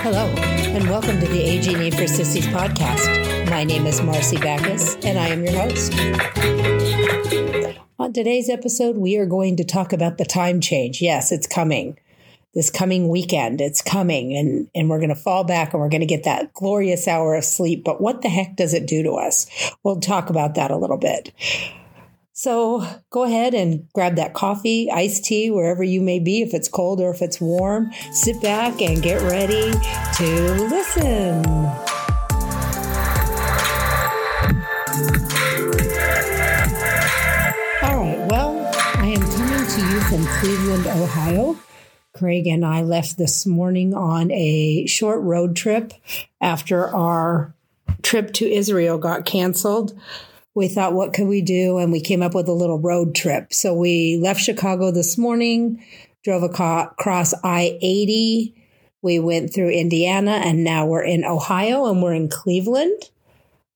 Hello, and welcome to the Aging for Sissies podcast. My name is Marcy Backus, and I am your host. On today's episode, we are going to talk about the time change. Yes, it's coming. This coming weekend, it's coming, and, and we're going to fall back and we're going to get that glorious hour of sleep. But what the heck does it do to us? We'll talk about that a little bit. So go ahead and grab that coffee, iced tea, wherever you may be, if it's cold or if it's warm. Sit back and get ready to listen. All right, well, I am coming to you from Cleveland, Ohio. Craig and I left this morning on a short road trip after our trip to Israel got canceled we thought, what could we do? And we came up with a little road trip. So we left Chicago this morning, drove across I 80. We went through Indiana, and now we're in Ohio and we're in Cleveland.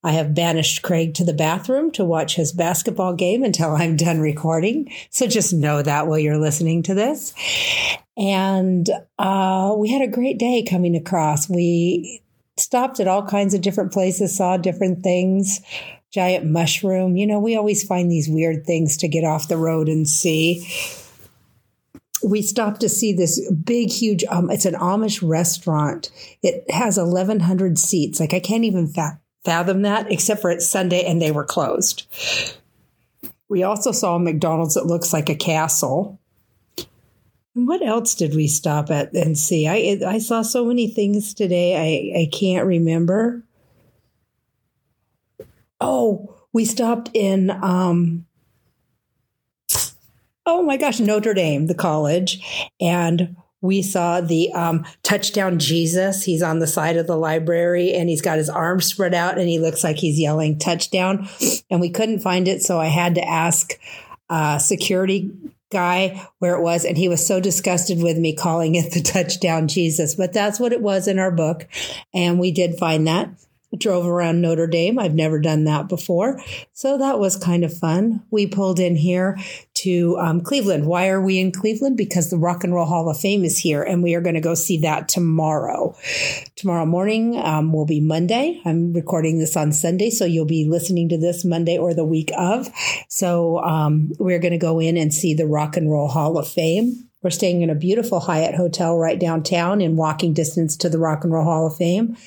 I have banished Craig to the bathroom to watch his basketball game until I'm done recording. So just know that while you're listening to this. And uh, we had a great day coming across. We stopped at all kinds of different places, saw different things, giant mushroom. You know, we always find these weird things to get off the road and see. We stopped to see this big, huge, um, it's an Amish restaurant. It has 1,100 seats. Like, I can't even fa- fathom that, except for it's Sunday and they were closed. We also saw a McDonald's that looks like a castle. And what else did we stop at and see? I I saw so many things today. I I can't remember. Oh, we stopped in, um, oh my gosh, Notre Dame, the college, and we saw the um, touchdown Jesus. He's on the side of the library and he's got his arms spread out and he looks like he's yelling touchdown. And we couldn't find it, so I had to ask uh, security guy where it was and he was so disgusted with me calling it the touchdown jesus but that's what it was in our book and we did find that drove around Notre Dame. I've never done that before. So that was kind of fun. We pulled in here to um, Cleveland. Why are we in Cleveland? Because the Rock and Roll Hall of Fame is here, and we are going to go see that tomorrow. Tomorrow morning um, will be Monday. I'm recording this on Sunday, so you'll be listening to this Monday or the week of. So um, we're going to go in and see the Rock and Roll Hall of Fame. We're staying in a beautiful Hyatt hotel right downtown in walking distance to the Rock and Roll Hall of Fame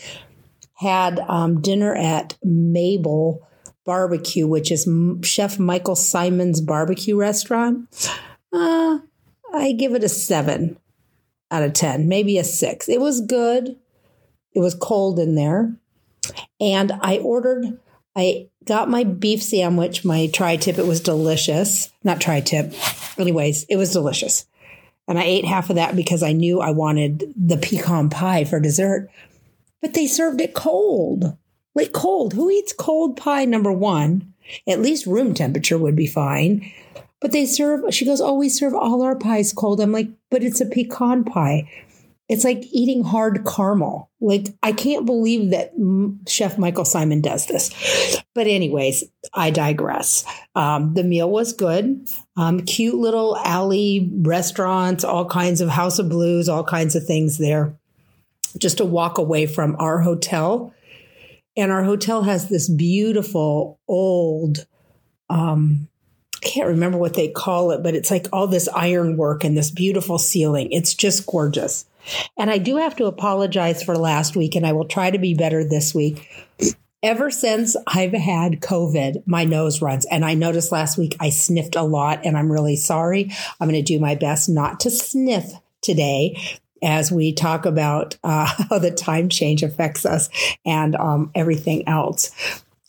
had um, dinner at Mabel Barbecue, which is Chef Michael Symon's barbecue restaurant. Uh, I give it a seven out of 10, maybe a six. It was good. It was cold in there. And I ordered, I got my beef sandwich, my tri tip. It was delicious. Not tri tip. Anyways, it was delicious. And I ate half of that because I knew I wanted the pecan pie for dessert but they served it cold, like cold. Who eats cold pie? Number one, at least room temperature would be fine. But they serve, she goes, Oh, we serve all our pies cold. I'm like, But it's a pecan pie. It's like eating hard caramel. Like, I can't believe that Chef Michael Symon does this. But, anyways, I digress. Um, the meal was good. Um, cute little alley restaurants, all kinds of House of Blues, all kinds of things there just a walk away from our hotel. And our hotel has this beautiful old, um, I can't remember what they call it, but it's like all this ironwork and this beautiful ceiling. It's just gorgeous. And I do have to apologize for last week, and I will try to be better this week. Ever since I've had COVID, my nose runs. And I noticed last week I sniffed a lot, and I'm really sorry. I'm going to do my best not to sniff today as we talk about uh, how the time change affects us and um, everything else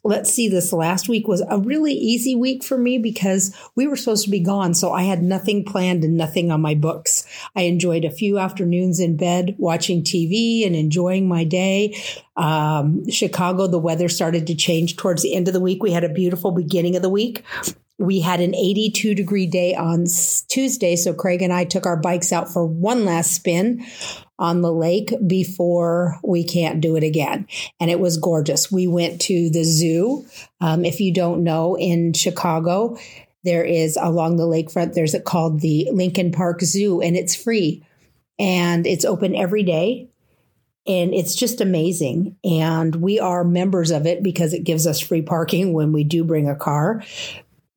let's see, this last week was a really easy week for me because we were supposed to be gone. So I had nothing planned and nothing on my books. I enjoyed a few afternoons in bed watching TV and enjoying my day. Um, Chicago, the weather started to change towards the end of the week. We had a beautiful beginning of the week we had an 82 degree day on Tuesday. So Craig and I took our bikes out for one last spin on the lake before we can't do it again. And it was gorgeous. We went to the zoo. Um, if you don't know, in Chicago, there is along the lakefront, there's a called the Lincoln Park Zoo, and it's free. and it's open every day. And it's just amazing. And we are members of it because it gives us free parking when we do bring a car.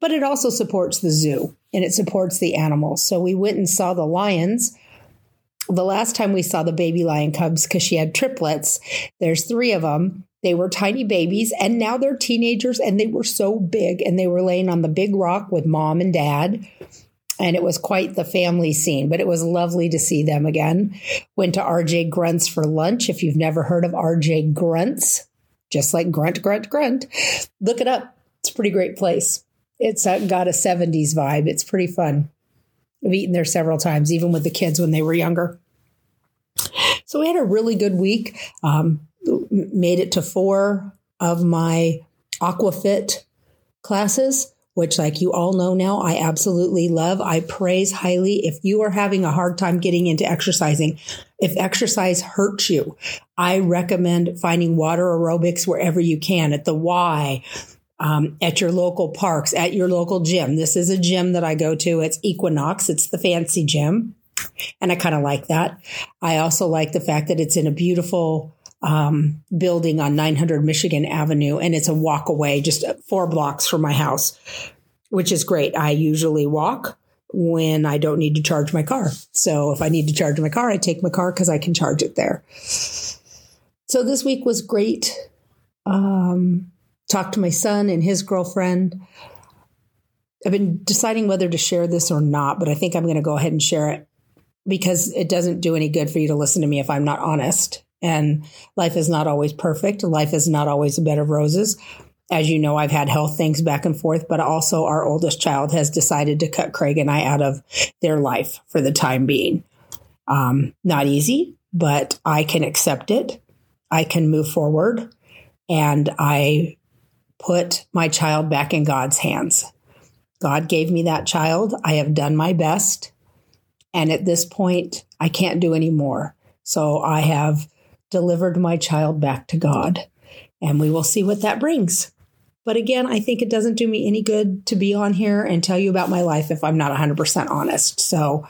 But it also supports the zoo and it supports the animals. So we went and saw the lions the last time we saw the baby lion cubs because she had triplets there's three of them they were tiny babies and now they're teenagers and they were so big and they were laying on the big rock with mom and dad and it was quite the family scene, but it was lovely to see them again. Went to RJ Grunts for lunch. If you've never heard of RJ Grunts, just like Grunt, Grunt, Grunt, look it up. It's a pretty great place. It's got a 70s vibe. It's pretty fun. I've eaten there several times, even with the kids when they were younger. So we had a really good week. Um, made it to four of my Aquafit classes which, like you all know now, I absolutely love. I praise highly. If you are having a hard time getting into exercising, if exercise hurts you, I recommend finding water aerobics wherever you can at the Y, um, at your local parks, at your local gym. This is a gym that I go to. It's Equinox. It's the fancy gym. And I kind of like that. I also like the fact that it's in a beautiful um, building on 900 Michigan Avenue, and it's a walk away, just four blocks from my house, which is great. I usually walk when I don't need to charge my car. So if I need to charge my car, I take my car because I can charge it there. So this week was great. Um, talked to my son and his girlfriend. I've been deciding whether to share this or not, but I think I'm going to go ahead and share it because it doesn't do any good for you to listen to me if I'm not honest. And life is not always perfect. Life is not always a bed of roses. As you know, I've had health things back and forth, but also our oldest child has decided to cut Craig and I out of their life for the time being. Um, not easy, but I can accept it. I can move forward and I put my child back in God's hands. God gave me that child. I have done my best. And at this point, I can't do any more. So I have delivered my child back to God. And we will see what that brings. But again, I think it doesn't do me any good to be on here and tell you about my life if I'm not 100% honest. So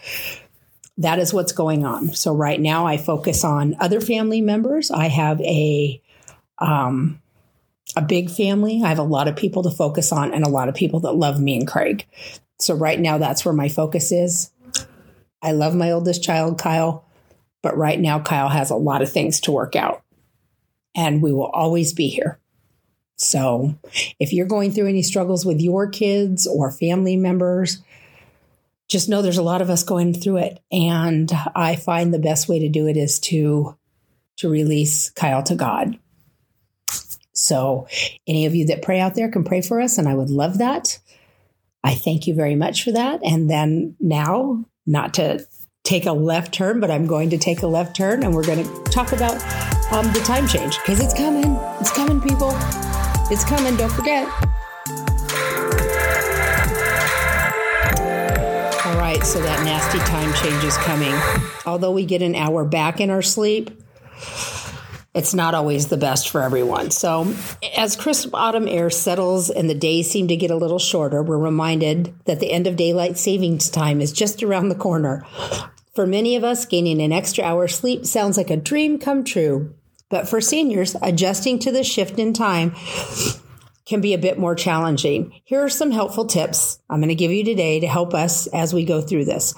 that is what's going on. So right now I focus on other family members. I have a um, a big family. I have a lot of people to focus on and a lot of people that love me and Craig. So right now that's where my focus is. I love my oldest child, Kyle. But right now, Kyle has a lot of things to work out, and we will always be here. So if you're going through any struggles with your kids or family members, just know there's a lot of us going through it. And I find the best way to do it is to to release Kyle to God. So any of you that pray out there can pray for us, and I would love that. I thank you very much for that. And then now, not to take a left turn, but I'm going to take a left turn and we're going to talk about um, the time change because it's coming. It's coming, people. It's coming. Don't forget. All right, so that nasty time change is coming. Although we get an hour back in our sleep, it's not always the best for everyone. So, as crisp autumn air settles and the days seem to get a little shorter, we're reminded that the end of daylight savings time is just around the corner. For many of us, gaining an extra hour sleep sounds like a dream come true. But for seniors, adjusting to the shift in time can be a bit more challenging. Here are some helpful tips I'm going to give you today to help us as we go through this.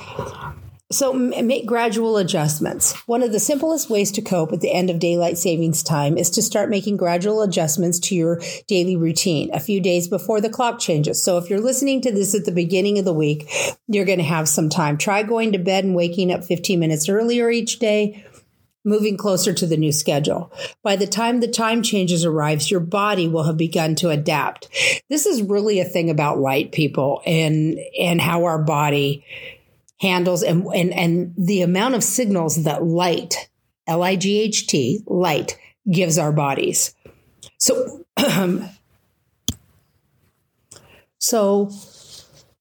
So make gradual adjustments. One of the simplest ways to cope at the end of daylight savings time is to start making gradual adjustments to your daily routine a few days before the clock changes. So if you're listening to this at the beginning of the week, you're going to have some time. Try going to bed and waking up 15 minutes earlier each day moving closer to the new schedule. By the time the time changes arrives, your body will have begun to adapt. This is really a thing about light people and and how our body handles and, and, and the amount of signals that light, L I G H T, light gives our bodies. So, so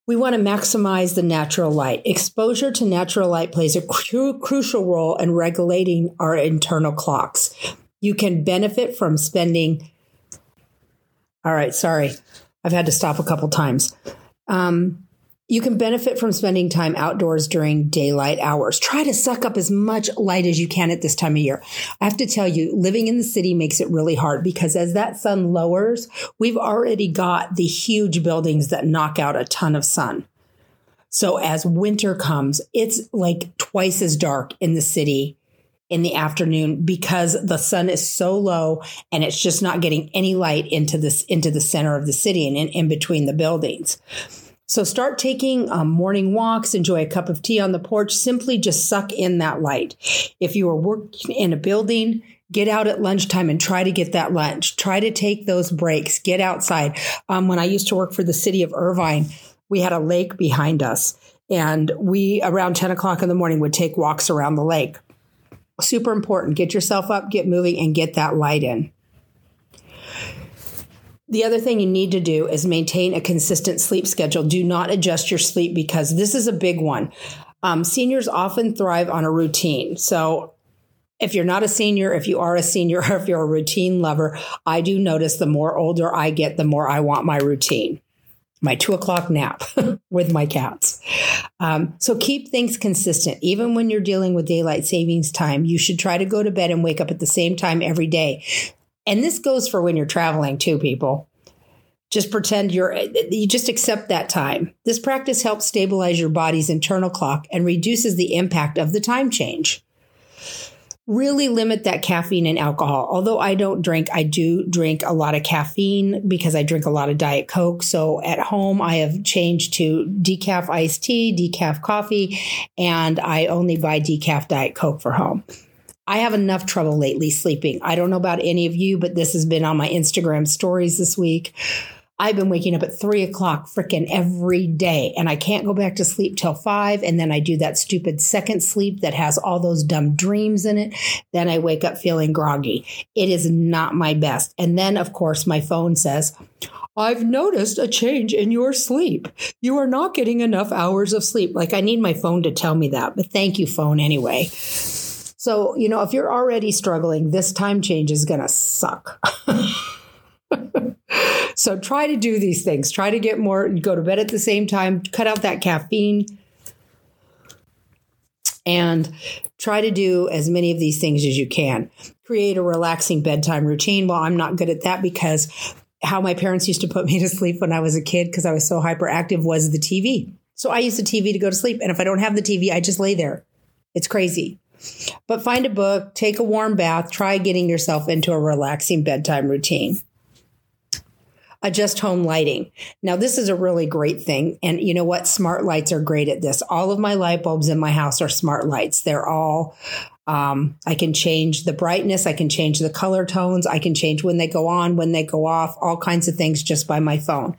we want to maximize the natural light. Exposure to natural light plays a cru- crucial role in regulating our internal clocks. You can benefit from spending. All right, sorry, I've had to stop a couple times. Um, You can benefit from spending time outdoors during daylight hours. Try to suck up as much light as you can at this time of year. I have to tell you, living in the city makes it really hard because as that sun lowers, we've already got the huge buildings that knock out a ton of sun. So as winter comes, it's like twice as dark in the city in the afternoon because the sun is so low and it's just not getting any light into this into the center of the city and in, in between the buildings. So start taking um, morning walks, enjoy a cup of tea on the porch, simply just suck in that light. If you are working in a building, get out at lunchtime and try to get that lunch. Try to take those breaks, get outside. Um, when I used to work for the city of Irvine, we had a lake behind us and we around 10 o'clock in the morning would take walks around the lake. Super important. Get yourself up, get moving, and get that light in. The other thing you need to do is maintain a consistent sleep schedule. Do not adjust your sleep because this is a big one. Um, seniors often thrive on a routine. So, if you're not a senior, if you are a senior, or if you're a routine lover, I do notice the more older I get, the more I want my routine, my two o'clock nap with my cats. Um, so keep things consistent. Even when you're dealing with daylight savings time, you should try to go to bed and wake up at the same time every day. And this goes for when you're traveling too, people. Just pretend you're, you just accept that time. This practice helps stabilize your body's internal clock and reduces the impact of the time change. Really limit that caffeine and alcohol. Although I don't drink, I do drink a lot of caffeine because I drink a lot of Diet Coke. So at home, I have changed to decaf iced tea, decaf coffee, and I only buy decaf Diet Coke for home. I have enough trouble lately sleeping. I don't know about any of you, but this has been on my Instagram stories this week. I've been waking up at three o'clock freaking every day and I can't go back to sleep till five. And then I do that stupid second sleep that has all those dumb dreams in it. Then I wake up feeling groggy. It is not my best. And then, of course, my phone says, I've noticed a change in your sleep. You are not getting enough hours of sleep. Like I need my phone to tell me that, but thank you, phone, anyway. So, you know, if you're already struggling, this time change is going to suck. so try to do these things. Try to get more, go to bed at the same time, cut out that caffeine, and try to do as many of these things as you can. Create a relaxing bedtime routine. Well, I'm not good at that because how my parents used to put me to sleep when I was a kid because I was so hyperactive was the TV. So I use the TV to go to sleep. And if I don't have the TV, I just lay there. It's crazy. But find a book, take a warm bath, try getting yourself into a relaxing bedtime routine. Adjust home lighting. Now, this is a really great thing. And you know what? Smart lights are great at this. All of my light bulbs in my house are smart lights. They're all, um, I can change the brightness. I can change the color tones. I can change when they go on, when they go off, all kinds of things just by my phone.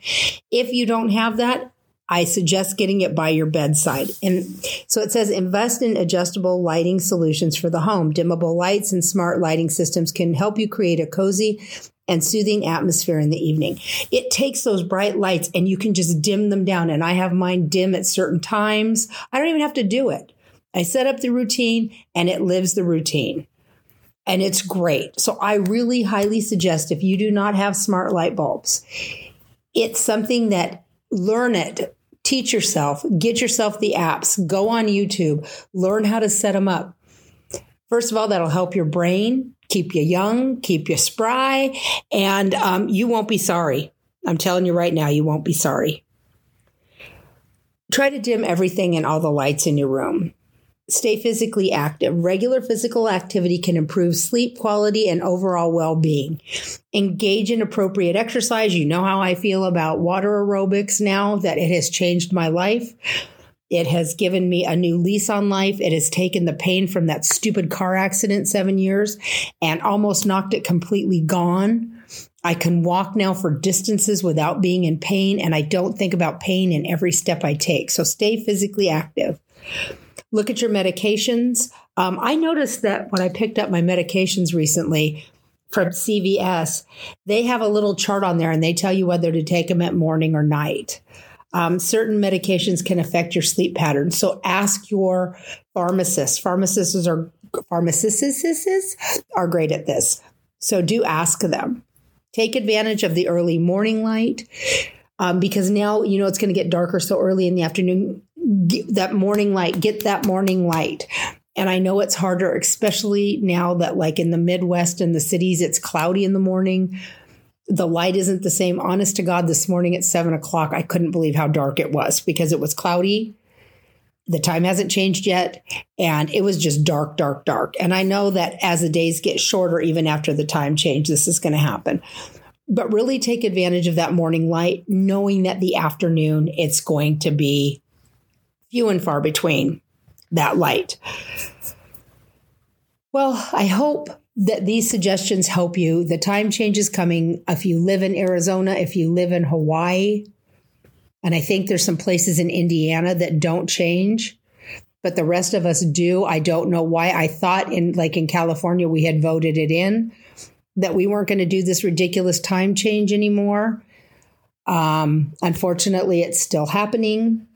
If you don't have that, I suggest getting it by your bedside. And so it says invest in adjustable lighting solutions for the home. Dimmable lights and smart lighting systems can help you create a cozy and soothing atmosphere in the evening. It takes those bright lights and you can just dim them down. And I have mine dim at certain times. I don't even have to do it. I set up the routine and it lives the routine. And it's great. So I really highly suggest if you do not have smart light bulbs, it's something that learn it teach yourself, get yourself the apps, go on YouTube, learn how to set them up. First of all, that'll help your brain, keep you young, keep you spry, and um, you won't be sorry. I'm telling you right now, you won't be sorry. Try to dim everything and all the lights in your room. Stay physically active. Regular physical activity can improve sleep quality and overall well being. Engage in appropriate exercise. You know how I feel about water aerobics now that it has changed my life. It has given me a new lease on life. It has taken the pain from that stupid car accident seven years and almost knocked it completely gone. I can walk now for distances without being in pain, and I don't think about pain in every step I take. So stay physically active look at your medications. Um, I noticed that when I picked up my medications recently from CVS, they have a little chart on there and they tell you whether to take them at morning or night. Um, certain medications can affect your sleep pattern. So ask your pharmacist. Pharmacists are pharmacists are great at this. So do ask them. Take advantage of the early morning light. um, because now you know it's going to get darker so early in the afternoon. Get that morning light, get that morning light. And I know it's harder, especially now that, like in the Midwest and the cities, it's cloudy in the morning. The light isn't the same. Honest to God, this morning at seven o'clock, I couldn't believe how dark it was because it was cloudy. The time hasn't changed yet. And it was just dark, dark, dark. And I know that as the days get shorter, even after the time change, this is going to happen but really take advantage of that morning light, knowing that the afternoon it's going to be few and far between that light. Well, I hope that these suggestions help you. The time change is coming. If you live in Arizona, if you live in Hawaii, and I think there's some places in Indiana that don't change, but the rest of us do. I don't know why. I thought in like in California we had voted it in that we weren't going to do this ridiculous time change anymore. Um, unfortunately, it's still happening.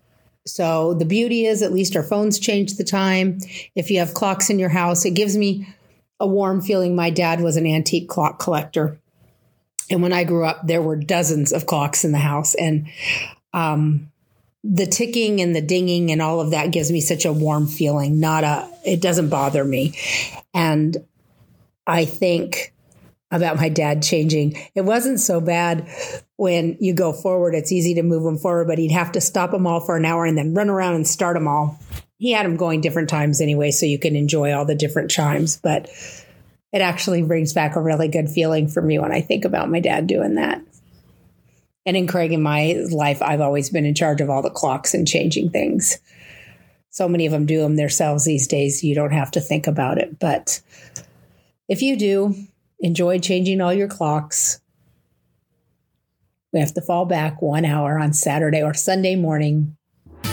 So the beauty is, at least our phones change the time. If you have clocks in your house, it gives me a warm feeling. My dad was an antique clock collector. And when I grew up, there were dozens of clocks in the house. And um, the ticking and the dinging and all of that gives me such a warm feeling. Not a, it doesn't bother me. And I think about my dad changing. It wasn't so bad when you go forward. It's easy to move them forward, but he'd have to stop them all for an hour and then run around and start them all. He had them going different times anyway, so you can enjoy all the different chimes. But it actually brings back a really good feeling for me when I think about my dad doing that. And in Craig, in my life, I've always been in charge of all the clocks and changing things. So many of them do them themselves these days. You don't have to think about it. But if you do, enjoy changing all your clocks. We have to fall back one hour on Saturday or Sunday morning,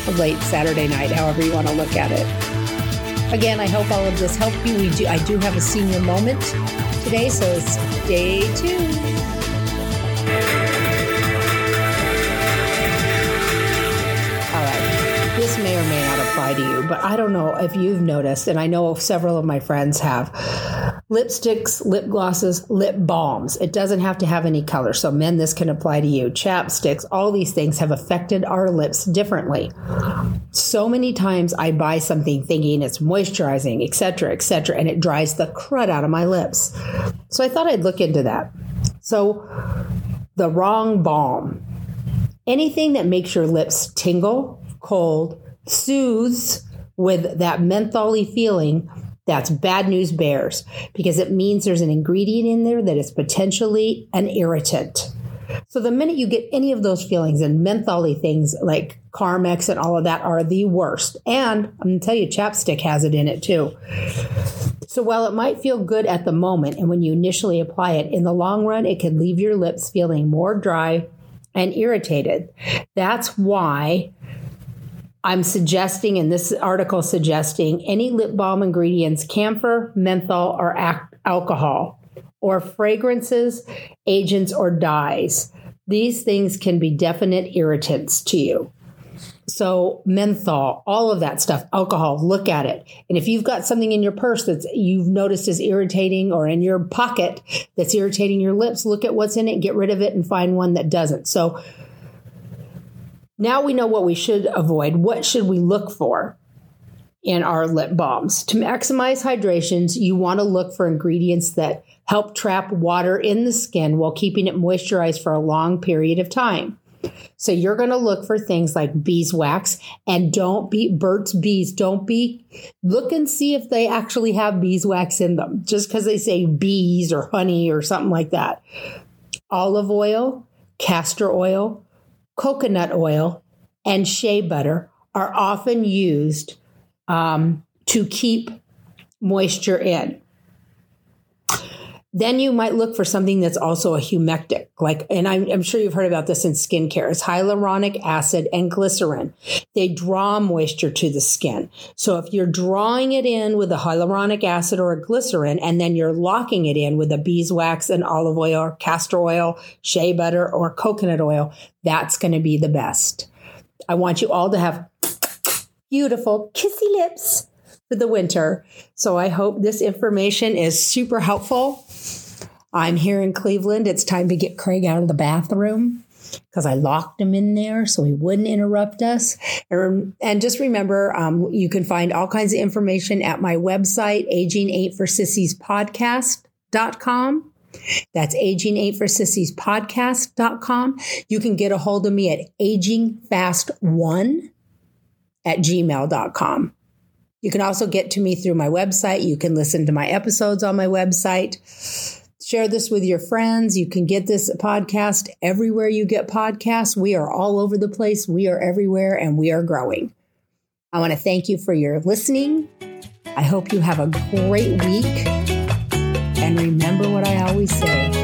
or late Saturday night, however you want to look at it. Again, I hope all of this helped you. We do, I do have a senior moment today, so stay tuned. Apply to you, but I don't know if you've noticed, and I know several of my friends have lipsticks, lip glosses, lip balms. It doesn't have to have any color. So, men, this can apply to you. Chapsticks, all these things have affected our lips differently. So many times I buy something thinking it's moisturizing, etc., etc., and it dries the crud out of my lips. So, I thought I'd look into that. So, the wrong balm. Anything that makes your lips tingle, cold, soothes with that mentholy feeling that's bad news bears because it means there's an ingredient in there that is potentially an irritant. So the minute you get any of those feelings and mentholy things like Carmex and all of that are the worst. And I'm to tell you, chapstick has it in it too. So while it might feel good at the moment and when you initially apply it, in the long run, it can leave your lips feeling more dry and irritated. That's why I'm suggesting in this article suggesting any lip balm ingredients camphor, menthol, or ac- alcohol, or fragrances, agents, or dyes. These things can be definite irritants to you. So menthol, all of that stuff, alcohol, look at it. And if you've got something in your purse that you've noticed is irritating or in your pocket that's irritating your lips, look at what's in it, get rid of it and find one that doesn't. So now we know what we should avoid. What should we look for in our lip balms? To maximize hydrations, you want to look for ingredients that help trap water in the skin while keeping it moisturized for a long period of time. So you're going to look for things like beeswax and don't be Burt's Bees. Don't be look and see if they actually have beeswax in them just because they say bees or honey or something like that. Olive oil, castor oil, coconut oil, and shea butter are often used um, to keep moisture in. Then you might look for something that's also a humectic, like, and I'm, I'm, sure you've heard about this in skincare. It's hyaluronic acid and glycerin. They draw moisture to the skin. So if you're drawing it in with a hyaluronic acid or a glycerin, and then you're locking it in with a beeswax and olive oil or castor oil, shea butter or coconut oil, that's going to be the best. I want you all to have beautiful kissy lips the winter. So I hope this information is super helpful. I'm here in Cleveland. It's time to get Craig out of the bathroom. because I locked him in there so he wouldn't interrupt us. And, and just remember, um, you can find all kinds of information at my website, Aging Eight for Sissies Podcast.com. That's aging eight for sissies podcast.com. You can get a hold of me at agingfast1 at gmail.com. You can also get to me through my website. You can listen to my episodes on my website. Share this with your friends. You can get this podcast everywhere you get podcasts. We are all over the place. We are everywhere and we are growing. I want to thank you for your listening. I hope you have a great week. And remember what I always say